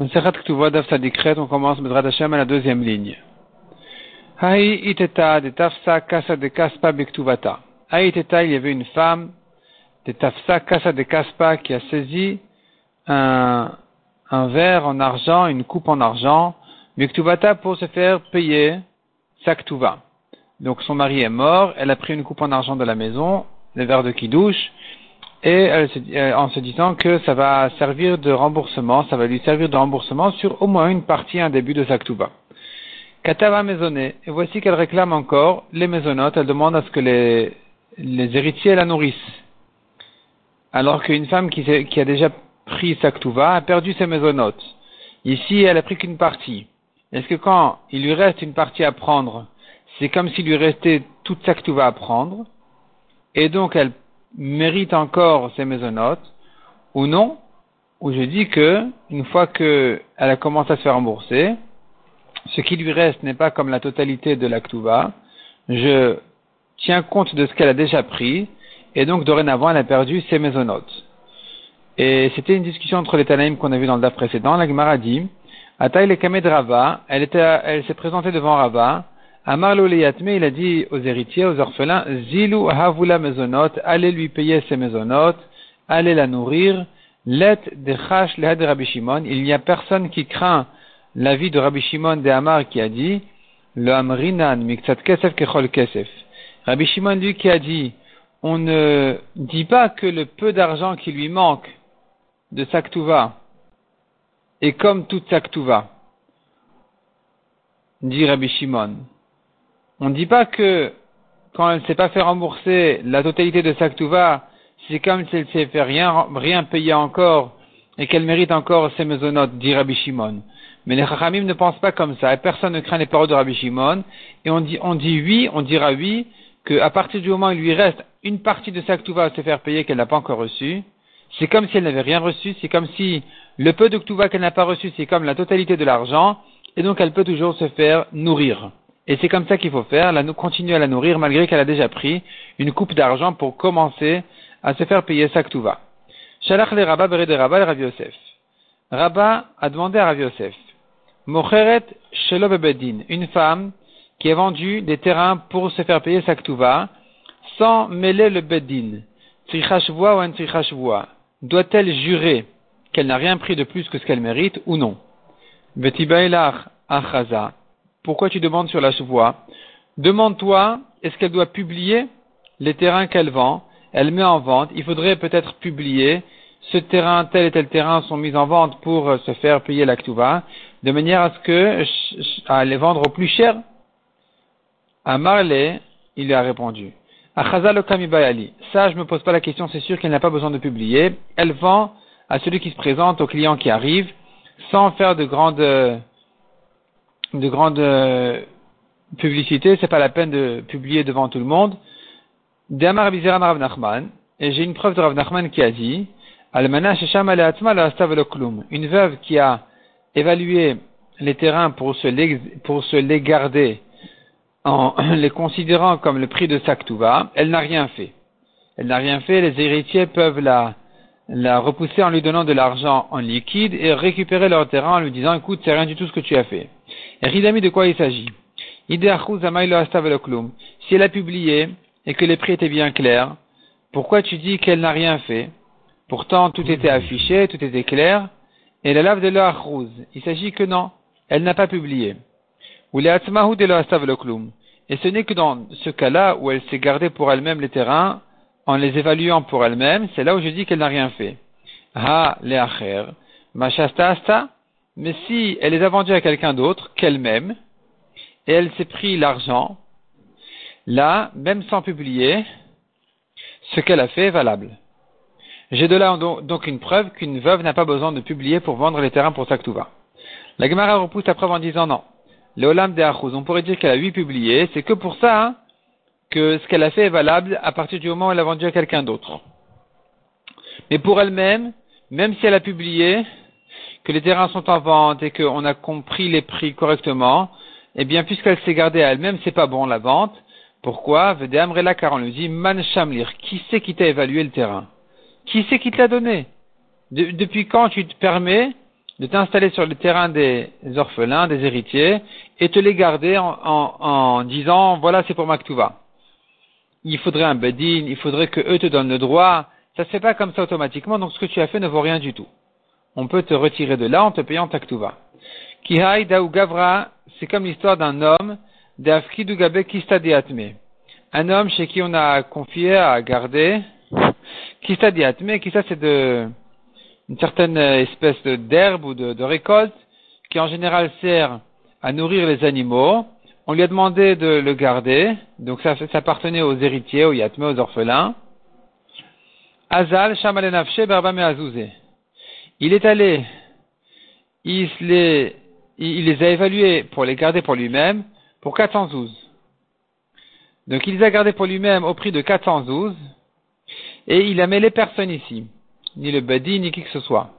Masechat Ktuvot Daf Sadikret, on commence Bedrat Hashem à la deuxième ligne. Haï iteta de tafsa kasa de kaspa bektuvata. Haï iteta, il y avait une femme de tafsa kasa de kaspa qui a saisi un, un verre en argent, une coupe en argent, bektuvata pour se faire payer sa ktuva. Donc son mari est mort, elle a pris une coupe en argent de la maison, le verre de kidouche, et elle se, en se disant que ça va servir de remboursement, ça va lui servir de remboursement sur au moins une partie, un début de sa ktuba. Katava maisonné, et voici qu'elle réclame encore les maisonnotes, elle demande à ce que les, héritiers la nourrissent. Alors qu'une femme qui, qui, a déjà pris sa ktuva a perdu ses maisonnotes. Ici, elle a pris qu'une partie. Est-ce que quand il lui reste une partie à prendre, c'est comme s'il lui restait toute sa ktuva à prendre, et donc elle mérite encore ses maisonnotes, ou non, ou je dis que, une fois qu'elle a commencé à se faire rembourser, ce qui lui reste n'est pas comme la totalité de l'actuva, je tiens compte de ce qu'elle a déjà pris, et donc dorénavant elle a perdu ses maisonnotes. Et c'était une discussion entre les Tanaïm qu'on a vu dans le DAF précédent. La Gemara dit, Ataï le Kamed Rava, elle, elle s'est présentée devant Rava, Amar il a dit aux héritiers, aux orphelins, Zilu havula mezonot, allez lui payer ses mezonot, allez la nourrir, let de chash de Rabbi Shimon, il n'y a personne qui craint la vie de Rabbi Shimon de Amar qui a dit, le amrinan miktsat kesef kechol kesef. Rabbi Shimon lui qui a dit, on ne dit pas que le peu d'argent qui lui manque de Saktuva est comme toute Saktuva, dit Rabbi Shimon. On ne dit pas que quand elle ne s'est pas fait rembourser la totalité de Saktuva, c'est comme si elle ne s'est fait rien, rien payer encore et qu'elle mérite encore ses maisonnotes, dit Rabbi Shimon. Mais les Chachamim ne pensent pas comme ça, et personne ne craint les paroles de Rabbi Shimon, et on dit, on dit oui, on dira oui, qu'à partir du moment où il lui reste une partie de Saktuva à se faire payer qu'elle n'a pas encore reçue, c'est comme si elle n'avait rien reçu, c'est comme si le peu de Ktuva qu'elle n'a pas reçu, c'est comme la totalité de l'argent, et donc elle peut toujours se faire nourrir. Et c'est comme ça qu'il faut faire, nous continuer à la nourrir malgré qu'elle a déjà pris une coupe d'argent pour commencer à se faire payer sa ktuva. Shalach le Rabba Rabba Rav Yosef. Rabba a demandé à Rav Yosef, Mocheret Shelo une femme qui a vendu des terrains pour se faire payer sa ktuva, sans mêler le bedin, trichashvoa ou un trichashvoa, doit-elle jurer qu'elle n'a rien pris de plus que ce qu'elle mérite ou non? Betibailach achaza pourquoi tu demandes sur la voie Demande-toi, est-ce qu'elle doit publier les terrains qu'elle vend Elle met en vente. Il faudrait peut-être publier ce terrain, tel et tel terrain sont mis en vente pour euh, se faire payer l'actuva, de manière à ce que à les vendre au plus cher. À Marley, il lui a répondu. À Kamibayali, ça je me pose pas la question, c'est sûr qu'elle n'a pas besoin de publier. Elle vend à celui qui se présente, au client qui arrive, sans faire de grandes de grande euh, publicité, c'est pas la peine de publier devant tout le monde. Et j'ai une preuve de Rav Nachman qui a dit, une veuve qui a évalué les terrains pour se les, garder en les considérant comme le prix de Saktuva, elle n'a rien fait. Elle n'a rien fait, les héritiers peuvent la, la repousser en lui donnant de l'argent en liquide et récupérer leur terrain en lui disant écoute, c'est rien du tout ce que tu as fait. Ridami, de quoi il s'agit? Si elle a publié et que les prix étaient bien clairs, pourquoi tu dis qu'elle n'a rien fait? Pourtant, tout était affiché, tout était clair. Et la lave de l'Achrouz, il s'agit que non, elle n'a pas publié. Ou Et ce n'est que dans ce cas-là où elle s'est gardée pour elle-même les terrains, en les évaluant pour elle-même, c'est là où je dis qu'elle n'a rien fait. Ha, leacher, machasta asta, mais si elle les a vendus à quelqu'un d'autre qu'elle-même, et elle s'est pris l'argent, là, même sans publier, ce qu'elle a fait est valable. J'ai de là donc une preuve qu'une veuve n'a pas besoin de publier pour vendre les terrains pour Saktuva. La Gemara repousse la preuve en disant non. Le Olam de Achouz, on pourrait dire qu'elle a huit publié, c'est que pour ça hein, que ce qu'elle a fait est valable à partir du moment où elle a vendu à quelqu'un d'autre. Mais pour elle-même, même si elle a publié, que les terrains sont en vente et qu'on a compris les prix correctement, eh bien, puisqu'elle s'est gardée à elle-même, c'est pas bon la vente. Pourquoi? Amrela car on lui dit Man Shamlir, qui c'est qui t'a évalué le terrain? Qui c'est qui te l'a donné? Depuis quand tu te permets de t'installer sur le terrain des orphelins, des héritiers, et te les garder en, disant, voilà, c'est pour Maktuva. Il faudrait un bedin, il faudrait que eux te donnent le droit. Ça se fait pas comme ça automatiquement, donc ce que tu as fait ne vaut rien du tout. On peut te retirer de là en te payant Taktuva. Kihai Daou Gavra, c'est comme l'histoire d'un homme, d'Afkidu Gabe Kistadiatme. Un homme chez qui on a confié à garder, Kistadiatme, Kista c'est de, une certaine espèce d'herbe ou de, récolte qui en général sert à nourrir les animaux. On lui a demandé de le garder, donc ça, appartenait aux héritiers, aux yatme, aux orphelins. Azal, Shamalenafshe, Berbame Azouzé. Il est allé, il les, il les a évalués pour les garder pour lui-même pour 412. Donc il les a gardés pour lui-même au prix de 412 et il a mêlé personne ici ni le badi, ni qui que ce soit.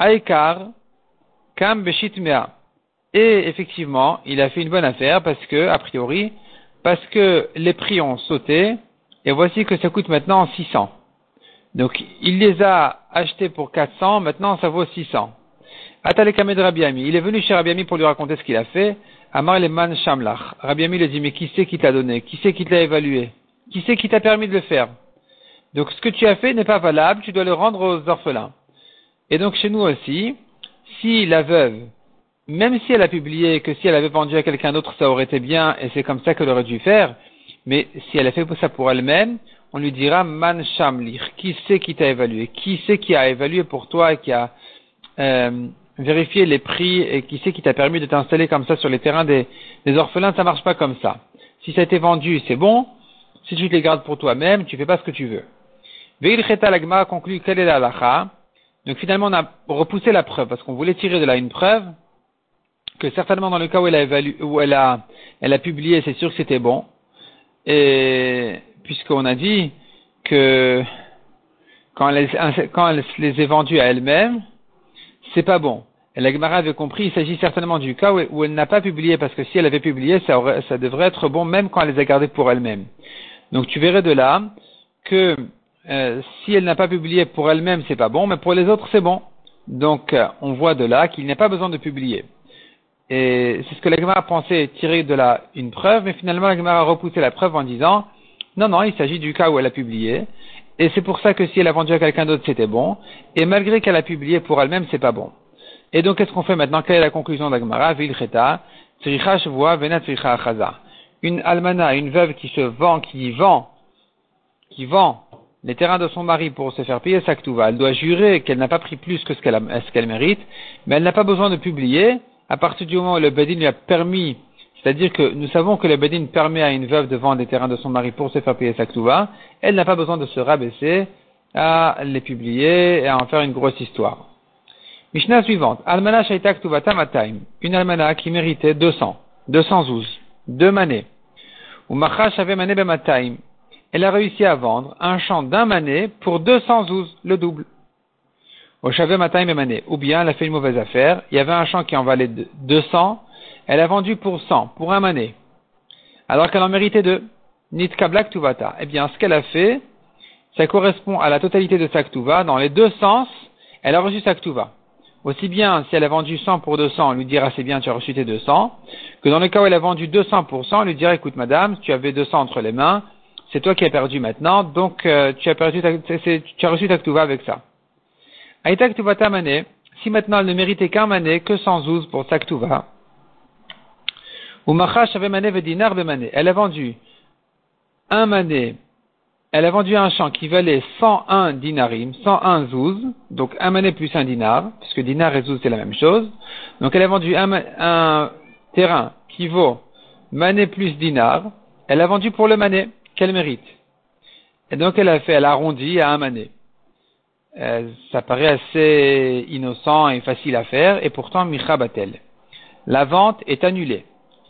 Aïkar, Kam Beshitmea. Et effectivement, il a fait une bonne affaire parce que, a priori, parce que les prix ont sauté, et voici que ça coûte maintenant 600. Donc, il les a achetés pour 400, maintenant ça vaut 600. Atalekame de Rabiami. Il est venu chez Rabiami pour lui raconter ce qu'il a fait. Amar man Shamlach. Rabiami lui dit, mais qui c'est qui t'a donné? Qui c'est qui t'a évalué? Qui c'est qui t'a permis de le faire? Donc ce que tu as fait n'est pas valable, tu dois le rendre aux orphelins. Et donc chez nous aussi, si la veuve, même si elle a publié que si elle avait vendu à quelqu'un d'autre, ça aurait été bien, et c'est comme ça qu'elle aurait dû faire, mais si elle a fait ça pour elle-même, on lui dira man shamlir, qui c'est qui t'a évalué, qui c'est qui a évalué pour toi et qui a euh, vérifié les prix et qui c'est qui t'a permis de t'installer comme ça sur les terrains des, des orphelins, ça marche pas comme ça. Si ça a été vendu, c'est bon. Si tu te les gardes pour toi-même, tu fais pas ce que tu veux. Veil Lagma conclut quelle est la halacha? Donc finalement, on a repoussé la preuve parce qu'on voulait tirer de là une preuve que certainement dans le cas où elle a a, a publié, c'est sûr que c'était bon. Et puisqu'on a dit que quand elle, les est vendues à elle-même, c'est pas bon. Et la Gemara avait compris, il s'agit certainement du cas où, elle n'a pas publié, parce que si elle avait publié, ça, devrait être bon même quand elle les a gardées pour elle-même. Donc tu verrais de là que euh, si elle n'a pas publié pour elle-même, c'est pas bon, mais pour les autres, c'est bon. Donc, euh, on voit de là qu'il n'y a pas besoin de publier. Et c'est ce que la a pensé tirer de là une preuve, mais finalement la a repoussé la preuve en disant non, non, il s'agit du cas où elle a publié, et c'est pour ça que si elle a vendu à quelqu'un d'autre, c'était bon, et malgré qu'elle a publié pour elle-même, c'est pas bon. Et donc, qu'est-ce qu'on fait maintenant? Quelle est la conclusion d'Agmara Vilcheta, Une almana, une veuve qui se vend, qui vend, qui vend les terrains de son mari pour se faire payer sa ktouva. Elle doit jurer qu'elle n'a pas pris plus que ce qu'elle mérite, mais elle n'a pas besoin de publier à partir du moment où le Bedin lui a permis, c'est-à-dire que nous savons que le Bedin permet à une veuve de vendre les terrains de son mari pour se faire payer sa ktouva, elle n'a pas besoin de se rabaisser à les publier et à en faire une grosse histoire. Mishnah suivante. Almana shaita mataim. Une almana qui méritait 200. 212. Deux manées. Ou macha avait mané elle a réussi à vendre un champ d'un mané pour 212, le double. Au Chavé Matin mané. Ou bien elle a fait une mauvaise affaire, il y avait un champ qui en valait 200, elle a vendu pour 100, pour un mané. Alors qu'elle en méritait deux. Nitka Black Tuvata. Eh bien, ce qu'elle a fait, ça correspond à la totalité de sa Dans les deux sens, elle a reçu sa Aussi bien si elle a vendu 100 pour 200, on lui dira c'est bien, tu as reçu tes 200, que dans le cas où elle a vendu 200 pour 100, on lui dira écoute madame, tu avais 200 entre les mains, c'est toi qui as perdu maintenant, donc euh, tu as perdu tu as reçu ta ktuva avec ça. Aïta si maintenant elle ne méritait qu'un mané, que 112 pour sa ktuva, ou machash avait mané dinar mané, elle a vendu un mané, elle a vendu un champ qui valait 101 dinarim, 101 zouz, donc un mané plus un dinar, puisque dinar et zouz c'est la même chose, donc elle a vendu un, un terrain qui vaut mané plus dinar, elle a vendu pour le mané qu'elle mérite. Et donc elle a fait, elle a arrondi à un mané. Euh, ça paraît assez innocent et facile à faire, et pourtant Micha Batel. La vente est annulée.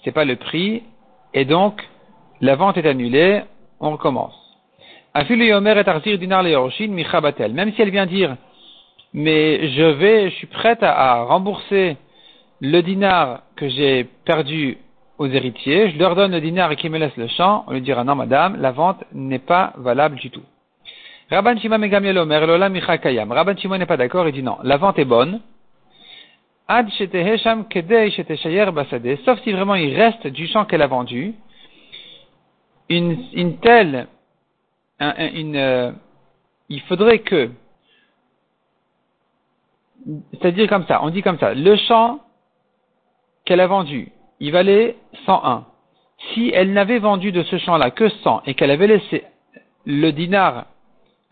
C'est pas le prix, et donc la vente est annulée, on recommence. Même si elle vient dire, mais je vais, je suis prête à rembourser le dinar que j'ai perdu aux héritiers, je leur donne le dinar et qui me laisse le champ, on lui dira non madame, la vente n'est pas valable du tout. Rabban Shimon Omer, Lola Kayam. Rabban Shimon n'est pas d'accord, il dit non, la vente est bonne. Ad Hesham Kedei Basade, sauf si vraiment il reste du champ qu'elle a vendu, une, une telle, une, euh, il faudrait que, c'est-à-dire comme ça, on dit comme ça, le champ qu'elle a vendu, il valait 101. Si elle n'avait vendu de ce champ-là que 100 et qu'elle avait laissé le dinar,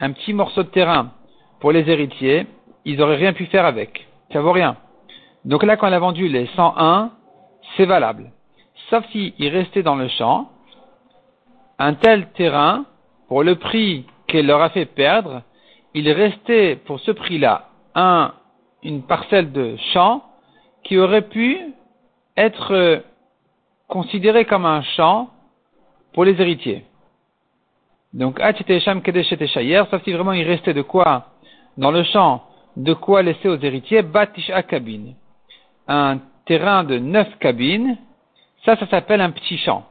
un petit morceau de terrain pour les héritiers, ils n'auraient rien pu faire avec. Ça vaut rien. Donc là, quand elle a vendu les 101, c'est valable. Sauf s'il restait dans le champ un tel terrain, pour le prix qu'elle leur a fait perdre, il restait pour ce prix-là un, une parcelle de champ qui aurait pu être considéré comme un champ pour les héritiers. Donc, sauf si vraiment il restait de quoi, dans le champ, de quoi laisser aux héritiers, batish cabine. Un terrain de neuf cabines, ça, ça s'appelle un petit champ.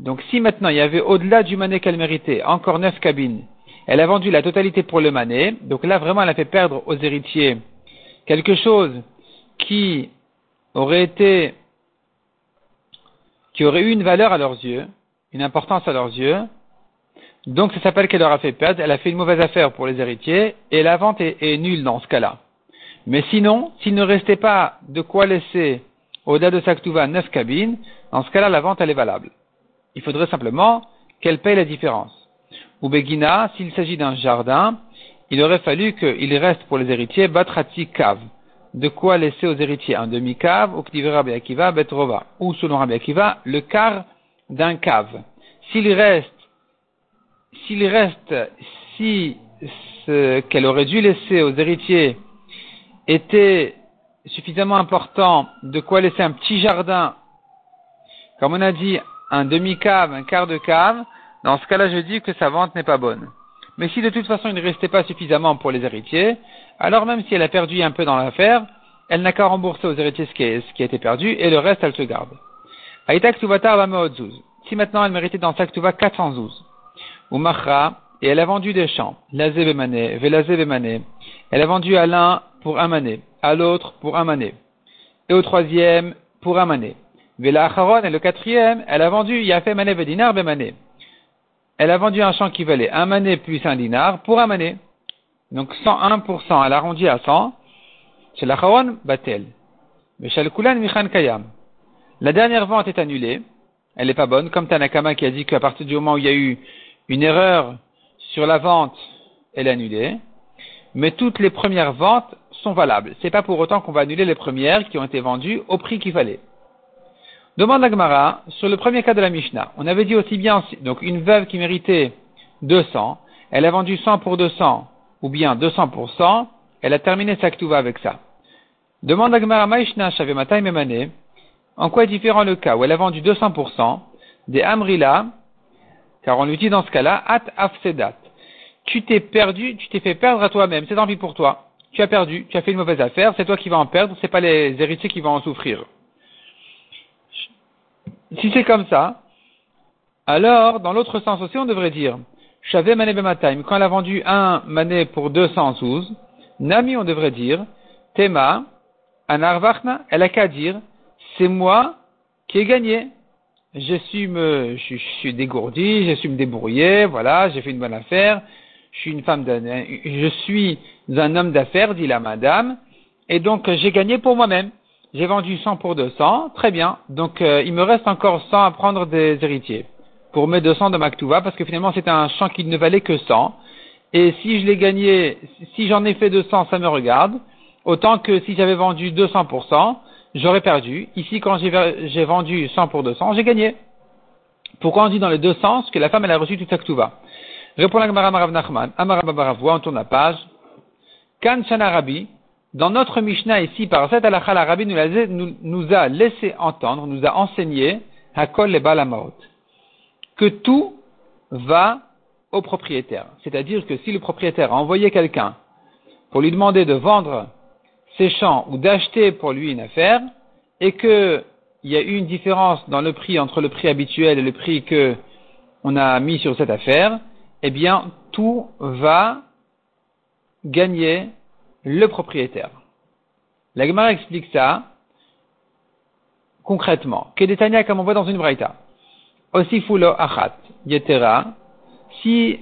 Donc, si maintenant il y avait au-delà du manet qu'elle méritait, encore neuf cabines, elle a vendu la totalité pour le manet, donc là vraiment elle a fait perdre aux héritiers quelque chose qui aurait été qui aurait eu une valeur à leurs yeux, une importance à leurs yeux. Donc ça s'appelle qu'elle leur a fait perdre, elle a fait une mauvaise affaire pour les héritiers, et la vente est, nulle dans ce cas-là. Mais sinon, s'il ne restait pas de quoi laisser au-delà de Saktuva neuf cabines, dans ce cas-là, la vente, elle est valable. Il faudrait simplement qu'elle paye la différence. Ou Begina, s'il s'agit d'un jardin, il aurait fallu qu'il reste pour les héritiers Batrati Kav de quoi laisser aux héritiers un demi-cave, ou Rabbi Akiva, Betrova, ou selon Rabbi Akiva, le quart d'un cave. S'il reste, s'il reste, si ce qu'elle aurait dû laisser aux héritiers était suffisamment important, de quoi laisser un petit jardin, comme on a dit, un demi-cave, un quart de cave, dans ce cas-là, je dis que sa vente n'est pas bonne. Mais si de toute façon il ne restait pas suffisamment pour les héritiers, alors même si elle a perdu un peu dans l'affaire, elle n'a qu'à rembourser aux héritiers ce qui, a été perdu et le reste elle se garde. Si maintenant elle méritait dans Saktuva 412, ou Machra, et elle a vendu des champs, Lazé Bemane, elle a vendu à l'un pour un mané, à l'autre pour un mané, et au troisième pour un mané. Vela et le quatrième, elle a vendu Yafé Mané Vedinar Bemane elle a vendu un champ qui valait un mané plus un dinar pour un mané. Donc 101%, elle a arrondi à 100. Chez la Charon, Batel. Mais chez Michan Kayam. La dernière vente est annulée. Elle n'est pas bonne, comme Tanakama qui a dit qu'à partir du moment où il y a eu une erreur sur la vente, est annulée. Mais toutes les premières ventes sont valables. C'est pas pour autant qu'on va annuler les premières qui ont été vendues au prix qu'il fallait. Demande la Gemara sur le premier cas de la Mishnah. On avait dit aussi bien, donc une veuve qui méritait 200, elle a vendu 100 pour 200, ou bien 200 pour 100, elle a terminé sa ktuva avec ça. Demande la Gemara Maishna Shavematai Memane, en quoi est différent le cas où elle a vendu 200% des Amrila, car on lui dit dans ce cas-là, At Afsedat. Tu t'es perdu, tu t'es fait perdre à toi-même, c'est tant pour toi. Tu as perdu, tu as fait une mauvaise affaire, c'est toi qui vas en perdre, c'est pas les héritiers qui vont en souffrir. Si c'est comme ça, alors, dans l'autre sens aussi, on devrait dire, Shavé Mané Bemataim, quand elle a vendu un mané pour 212, Nami, on devrait dire, Tema, Anarvachna, elle a qu'à dire, c'est moi qui ai gagné. Je suis me, je, suis dégourdi, je suis me débrouiller, voilà, j'ai fait une bonne affaire, je suis une femme je suis un homme d'affaires, dit la madame, et donc j'ai gagné pour moi-même j'ai vendu 100 pour 200, très bien. Donc euh, il me reste encore 100 à prendre des héritiers pour mes 200 de Maktuva, parce que finalement c'était un champ qui ne valait que 100. Et si je l'ai gagné, si j'en ai fait 200, ça me regarde. Autant que si j'avais vendu 200%, j'aurais perdu. Ici, quand j'ai vendu 100 pour 200, j'ai gagné. Pourquoi on dit dans les deux sens que la femme elle a reçu toute sa ktuva Répond la Gemara Marav Nachman, on tourne la page. Kan Rabbi, dans notre Mishnah ici, par cette halakha, la Rabbi nous, a laissé entendre, nous a enseigné, Hakol le Balamaot, que tout va au propriétaire. C'est-à-dire que si le propriétaire a envoyé quelqu'un pour lui demander de vendre ses champs ou d'acheter pour lui une affaire, et qu'il y a eu une différence dans le prix entre le prix habituel et le prix que on a mis sur cette affaire, eh bien, tout va gagner le propriétaire. La Gemara explique ça concrètement. Kedetania, comme on voit dans une braïta. Aussi fulo achat. Si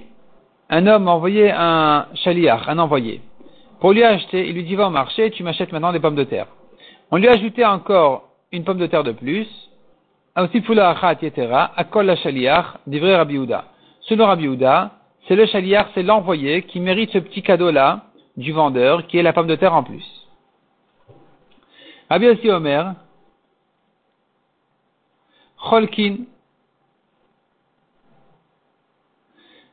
un homme envoyait un shaliach, un envoyé, pour lui acheter, il lui dit va au marché, tu m'achètes maintenant des pommes de terre. On lui a ajouté encore une pomme de terre de plus. Selon Rabbi c'est le shaliach, c'est l'envoyé qui mérite ce petit cadeau-là du vendeur, qui est la pomme de terre en plus. Rabbi aussi Omer, Cholkin.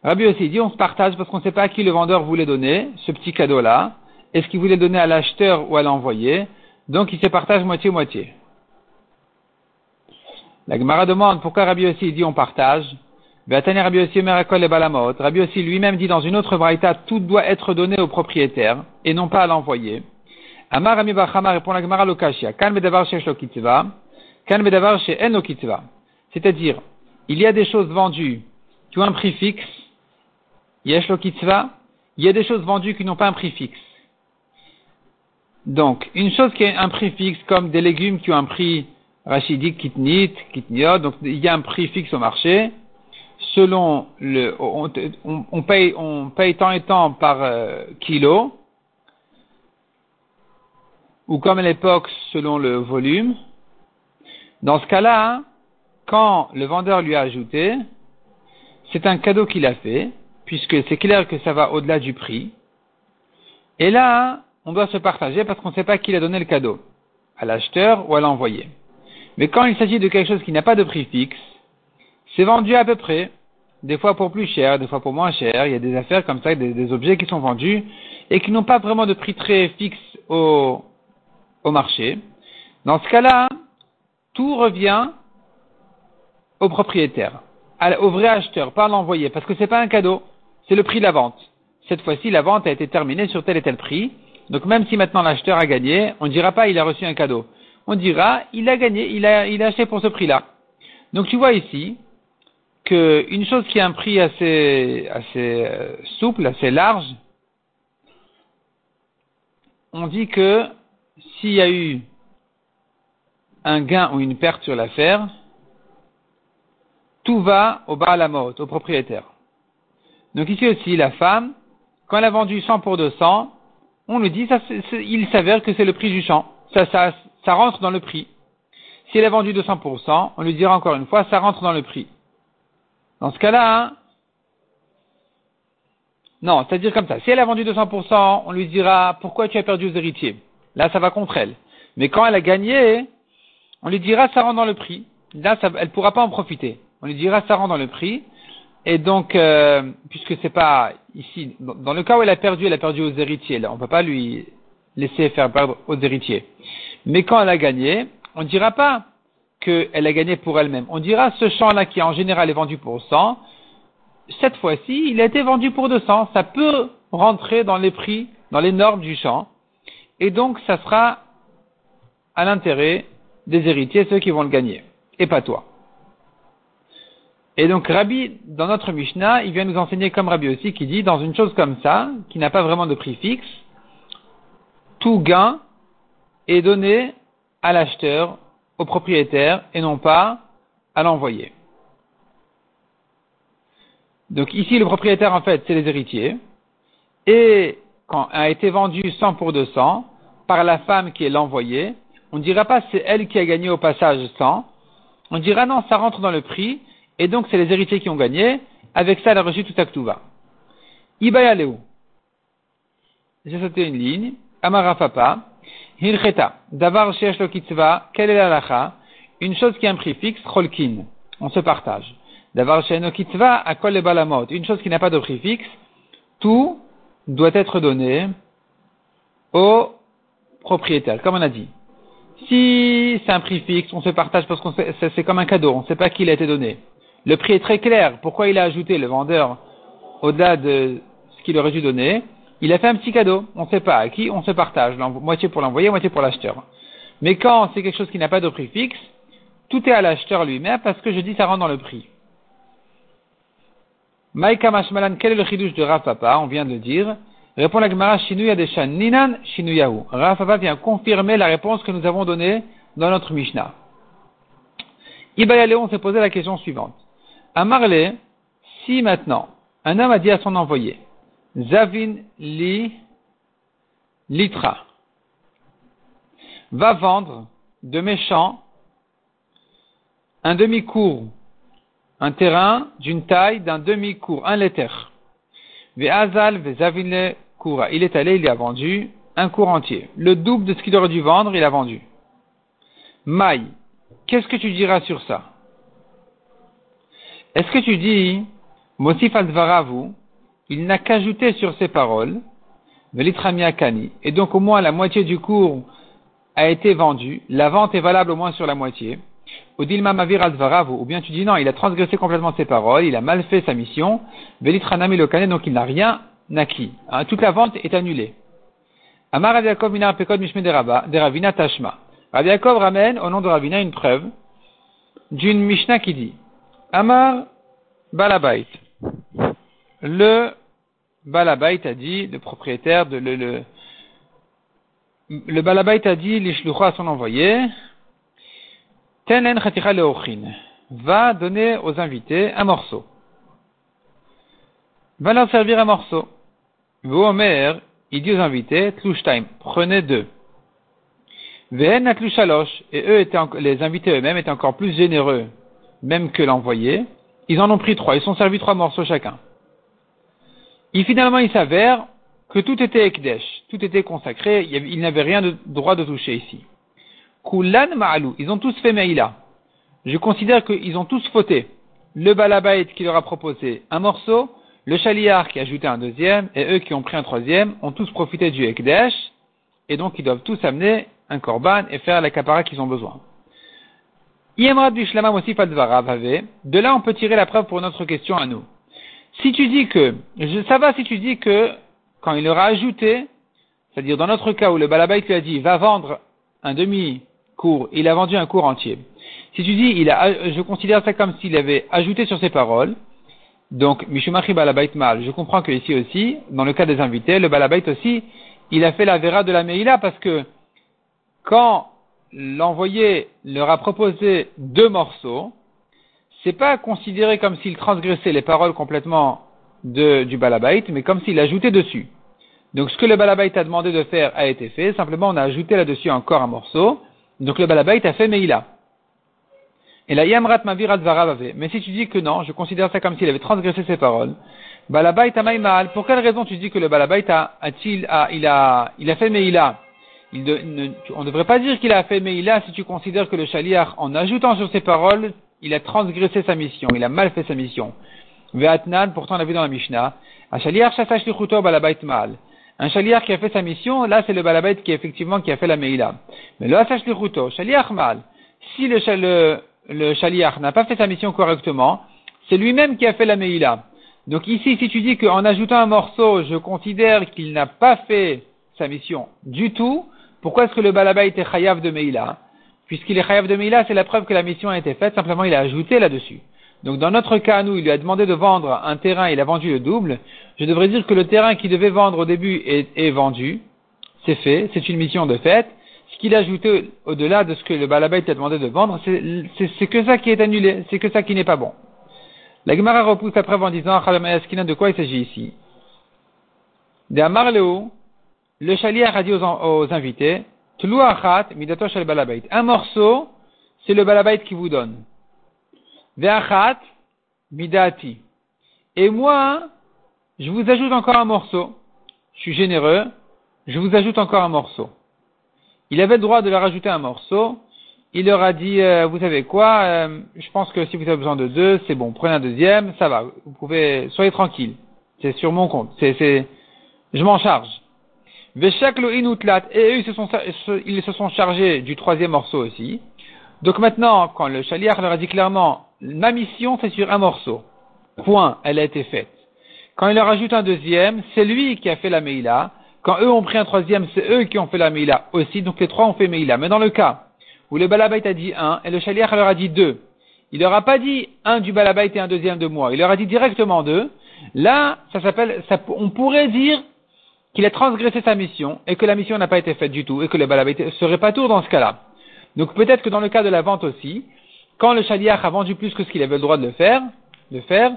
Rabbi aussi dit on se partage parce qu'on ne sait pas à qui le vendeur voulait donner ce petit cadeau-là. Est-ce qu'il voulait donner à l'acheteur ou à l'envoyé? Donc il se partage moitié-moitié. La Gemara demande pourquoi Rabbi aussi dit on partage? Rabbi aussi Rabbi aussi lui-même dit dans une autre braïta tout doit être donné au propriétaire et non pas à l'envoyé. Amar Bachama répond la Gemara Lokashia. Medavar lo c'est-à-dire, il y a des choses vendues qui ont un prix fixe, yesh lo il y a des choses vendues qui n'ont pas un prix fixe. Donc, une chose qui a un prix fixe, comme des légumes qui ont un prix rachidique, kitnit, kitniot, donc il y a un prix fixe au marché, selon le, on, paye, on paye tant et tant par euh, kilo, ou comme à l'époque selon le volume, dans ce cas-là, quand le vendeur lui a ajouté, c'est un cadeau qu'il a fait, puisque c'est clair que ça va au-delà du prix. Et là, on doit se partager parce qu'on ne sait pas qui l'a donné le cadeau, à l'acheteur ou à l'envoyé. Mais quand il s'agit de quelque chose qui n'a pas de prix fixe, c'est vendu à peu près, des fois pour plus cher, des fois pour moins cher. Il y a des affaires comme ça, des, objets qui sont vendus et qui n'ont pas vraiment de prix très fixe au, au marché. Dans ce cas-là, tout revient au propriétaire, au vrai acheteur, pas à l'envoyé, parce que ce n'est pas un cadeau, c'est le prix de la vente. Cette fois-ci, la vente a été terminée sur tel et tel prix. Donc même si maintenant l'acheteur a gagné, on ne dira pas il a reçu un cadeau. On dira il a gagné, il a, acheté pour ce prix-là. Donc tu vois ici qu'une chose qui a un prix assez, assez euh, souple, assez large, on dit que s'il y a eu un gain ou une perte sur l'affaire, tout va au bas à la mode, au propriétaire. Donc ici aussi, la femme, quand elle a vendu 100 pour 200, on lui dit, ça, il s'avère que c'est le prix du champ. Ça, rentre dans le prix. Si elle a vendu 200%, on lui dira encore une fois, ça rentre dans le prix. Dans ce cas-là, hein, non, c'est-à-dire comme ça. Si elle a vendu 200%, on lui dira, pourquoi tu as perdu aux héritiers? Là, ça va contre elle. Mais quand elle a gagné, on lui dira ça rentre dans le prix. Là, elle pourra pas en profiter. On lui dira ça rentre dans le prix. Et donc, euh, puisque c'est pas ici, dans le cas où elle a perdu, elle a perdu aux héritiers. Là, on peut pas lui laisser faire perdre aux héritiers. Mais quand elle a gagné, on ne dira pas qu'elle a gagné pour elle-même. On dira ce champ-là qui en général est vendu pour 100, cette fois-ci, il a été vendu pour 200. Ça peut rentrer dans les prix, dans les normes du champ. Et donc, ça sera à l'intérêt des héritiers, ceux qui vont le gagner, et pas toi. Et donc Rabbi, dans notre Mishnah, il vient nous enseigner comme Rabbi aussi, qui dit, dans une chose comme ça, qui n'a pas vraiment de prix fixe, tout gain est donné à l'acheteur, au propriétaire, et non pas à l'envoyé. Donc ici, le propriétaire, en fait, c'est les héritiers, et quand a été vendu 100 pour 200, par la femme qui est l'envoyé, on ne dira pas c'est elle qui a gagné au passage 100. On dira non, ça rentre dans le prix, et donc c'est les héritiers qui ont gagné. Avec ça, elle a reçu tout Aktuva. Ibayaleu. J'ai sauté une ligne. Amarafapa. Hilcheta. Davar shesh lo kitzva. Quelle est la Une chose qui a un prix fixe, cholkin. On se partage. Davar shesh kitzva, akol balamot? Une chose qui n'a pas de prix fixe, tout doit être donné au propriétaire, comme on a dit. Si c'est un prix fixe, on se partage parce que c'est comme un cadeau, on ne sait pas qui il a été donné. Le prix est très clair. Pourquoi il a ajouté le vendeur au-delà de ce qu'il aurait dû donner? Il a fait un petit cadeau. On ne sait pas à qui, on se partage. Moitié pour l'envoyer, moitié pour l'acheteur. Mais quand c'est quelque chose qui n'a pas de prix fixe, tout est à l'acheteur lui-même parce que je dis ça rentre dans le prix. Maïka Mashmalan, quel est le chidouche de Rav Papa? On vient de dire. Répond la Gemara Shinuya Deshan Ninan Shinuyahu. Rafava vient confirmer la réponse que nous avons donnée dans notre Mishnah. Ibayaléon s'est posé la question suivante. À Marley, si maintenant un homme a dit à son envoyé, Zavin li litra, va vendre de méchants un demi-cours, un terrain d'une taille d'un demi-cours, un letter. Ve'azal ve'zavin kura. Il est allé, il a vendu un cours entier. Le double de ce qu'il aurait dû vendre, il a vendu. Maï, qu'est-ce que tu diras sur ça? Est-ce que tu dis, Mosif al il n'a qu'ajouté sur ses paroles, Kani, et donc au moins la moitié du cours a été vendu, la vente est valable au moins sur la moitié, ou bien tu dis non, il a transgressé complètement ses paroles, il a mal fait sa mission, Velitranami donc il n'a rien acquis. Hein, toute la vente est annulée. Amar Yaakov Minar Pekod Mishme de Ravina Tashma. Rabbi Yaakov ramène au nom de Ravina une preuve d'une Mishnah qui dit Amar Balabait. Le Balabait a dit, le propriétaire de le, le, Balabait a dit, l'Ishlucha son envoyé, Tenen Chaticha Leochin, va donner aux invités un morceau. Va leur servir un morceau. Omer, il dit aux invités, Tlushtaim, prenez deux. Ven et eux étaient, les invités eux-mêmes étaient encore plus généreux, même que l'envoyé. Ils en ont pris trois, ils sont servis trois morceaux chacun. Et finalement, il s'avère que tout était Ekdesh, tout était consacré, il n'avait rien de droit de toucher ici. Kulan Ma'alou, ils ont tous fait Meïla. Je considère qu'ils ont tous fauté. Le Balabait qui leur a proposé un morceau, le Chaliar qui a ajouté un deuxième, et eux qui ont pris un troisième, ont tous profité du Ekdesh, et donc ils doivent tous amener un korban et faire la capara qu'ils ont besoin. De là, on peut tirer la preuve pour notre question à nous. Si tu dis que, ça va si tu dis que, quand il aura ajouté, c'est-à-dire dans notre cas où le balabait lui a dit, va vendre un demi-cours, il a vendu un cours entier. Si tu dis, il a, je considère ça comme s'il avait ajouté sur ses paroles, donc, Mishumachi balabait mal. Je comprends que ici aussi, dans le cas des invités, le balabait aussi, il a fait la vera de la Meïla parce que quand l'envoyé leur a proposé deux morceaux, c'est pas considéré comme s'il transgressait les paroles complètement du balabait, mais comme s'il ajoutait dessus. Donc ce que le balabait a demandé de faire a été fait, simplement on a ajouté là-dessus encore un morceau, donc le balabait a fait Meïla. Et la yamrat mavirat varavave. Mais si tu dis que non, je considère ça comme s'il avait transgressé ses paroles, balabait a pour quelle raison tu dis que le balabait a, a-t-il, a, il a, il a fait Meïla? On ne devrait pas dire qu'il a fait Meïla si tu considères que le chaliar, en ajoutant sur ses paroles, il a transgressé sa mission, il a mal fait sa mission. Ve'atnan, pourtant on l'a vu dans la Mishnah, un chaliar balabait mal. Un chaliar qui a fait sa mission, là c'est le balabait qui effectivement qui a fait la Meïla. Mais le hasash chaliar mal. Si le, le, n'a pas fait sa mission correctement, c'est lui-même qui a fait la Meïla. Donc ici, si tu dis qu'en ajoutant un morceau, je considère qu'il n'a pas fait sa mission du tout, pourquoi est-ce que le balaba était chayav de Meïla Puisqu'il est chayav de Meïla, c'est la preuve que la mission a été faite, simplement il a ajouté là-dessus. Donc dans notre cas, nous, il lui a demandé de vendre un terrain, il a vendu le double. Je devrais dire que le terrain qu'il devait vendre au début est, vendu. C'est fait, c'est une mission de fait. Ce qu'il a ajouté au-delà de ce que le balaba a demandé de vendre, c'est que ça qui est annulé, c'est que ça qui n'est pas bon. La Gemara repousse la preuve en disant, de quoi il s'agit ici? De Amarleo, le chaliar a dit aux, invités, Un morceau, c'est le balabait qui vous donne. Ve'achat, midati. Et moi, je vous ajoute encore un morceau. Je suis généreux, je vous ajoute encore un morceau. Il avait le droit de leur ajouter un morceau. Il leur a dit, euh, vous savez quoi, euh, je pense que si vous avez besoin de deux, c'est bon, prenez un deuxième, ça va, vous pouvez, soyez tranquille. C'est sur mon compte, c'est, je m'en charge. Et eux, ils se, sont, ils se sont chargés du troisième morceau aussi. Donc maintenant, quand le chaliar leur a dit clairement, ma mission c'est sur un morceau. Point, elle a été faite. Quand il leur ajoute un deuxième, c'est lui qui a fait la Meïla. Quand eux ont pris un troisième, c'est eux qui ont fait la Meïla aussi. Donc les trois ont fait Meïla. Mais dans le cas où le Balabait a dit un et le chaliar leur a dit deux, il leur a pas dit un du Balabait et un deuxième de moi. Il leur a dit directement deux. Là, ça s'appelle, on pourrait dire qu'il a transgressé sa mission et que la mission n'a pas été faite du tout et que le balabé serait pas tour dans ce cas-là. Donc peut-être que dans le cas de la vente aussi, quand le chaliach a vendu plus que ce qu'il avait le droit de le faire,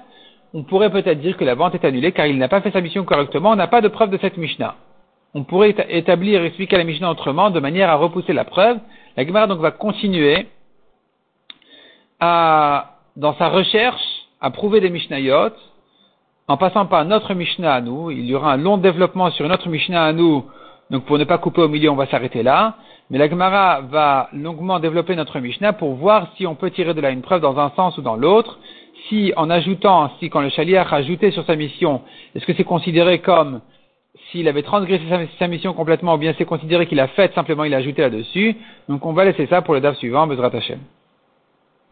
on pourrait peut-être dire que la vente est annulée car il n'a pas fait sa mission correctement, on n'a pas de preuve de cette Mishnah. On pourrait établir expliquer la Mishnah autrement de manière à repousser la preuve. La Gemara donc va continuer à, dans sa recherche à prouver des Mishnayot en passant par notre Mishnah à nous. Il y aura un long développement sur notre Mishnah à nous. Donc pour ne pas couper au milieu, on va s'arrêter là. Mais la Gemara va longuement développer notre Mishnah pour voir si on peut tirer de là une preuve dans un sens ou dans l'autre. Si en ajoutant, si quand le chaliach a ajouté sur sa mission, est-ce que c'est considéré comme s'il avait transgressé sa, mission complètement ou bien c'est considéré qu'il a fait simplement il a ajouté là-dessus. Donc on va laisser ça pour le DAF suivant, Bezrat Hashem.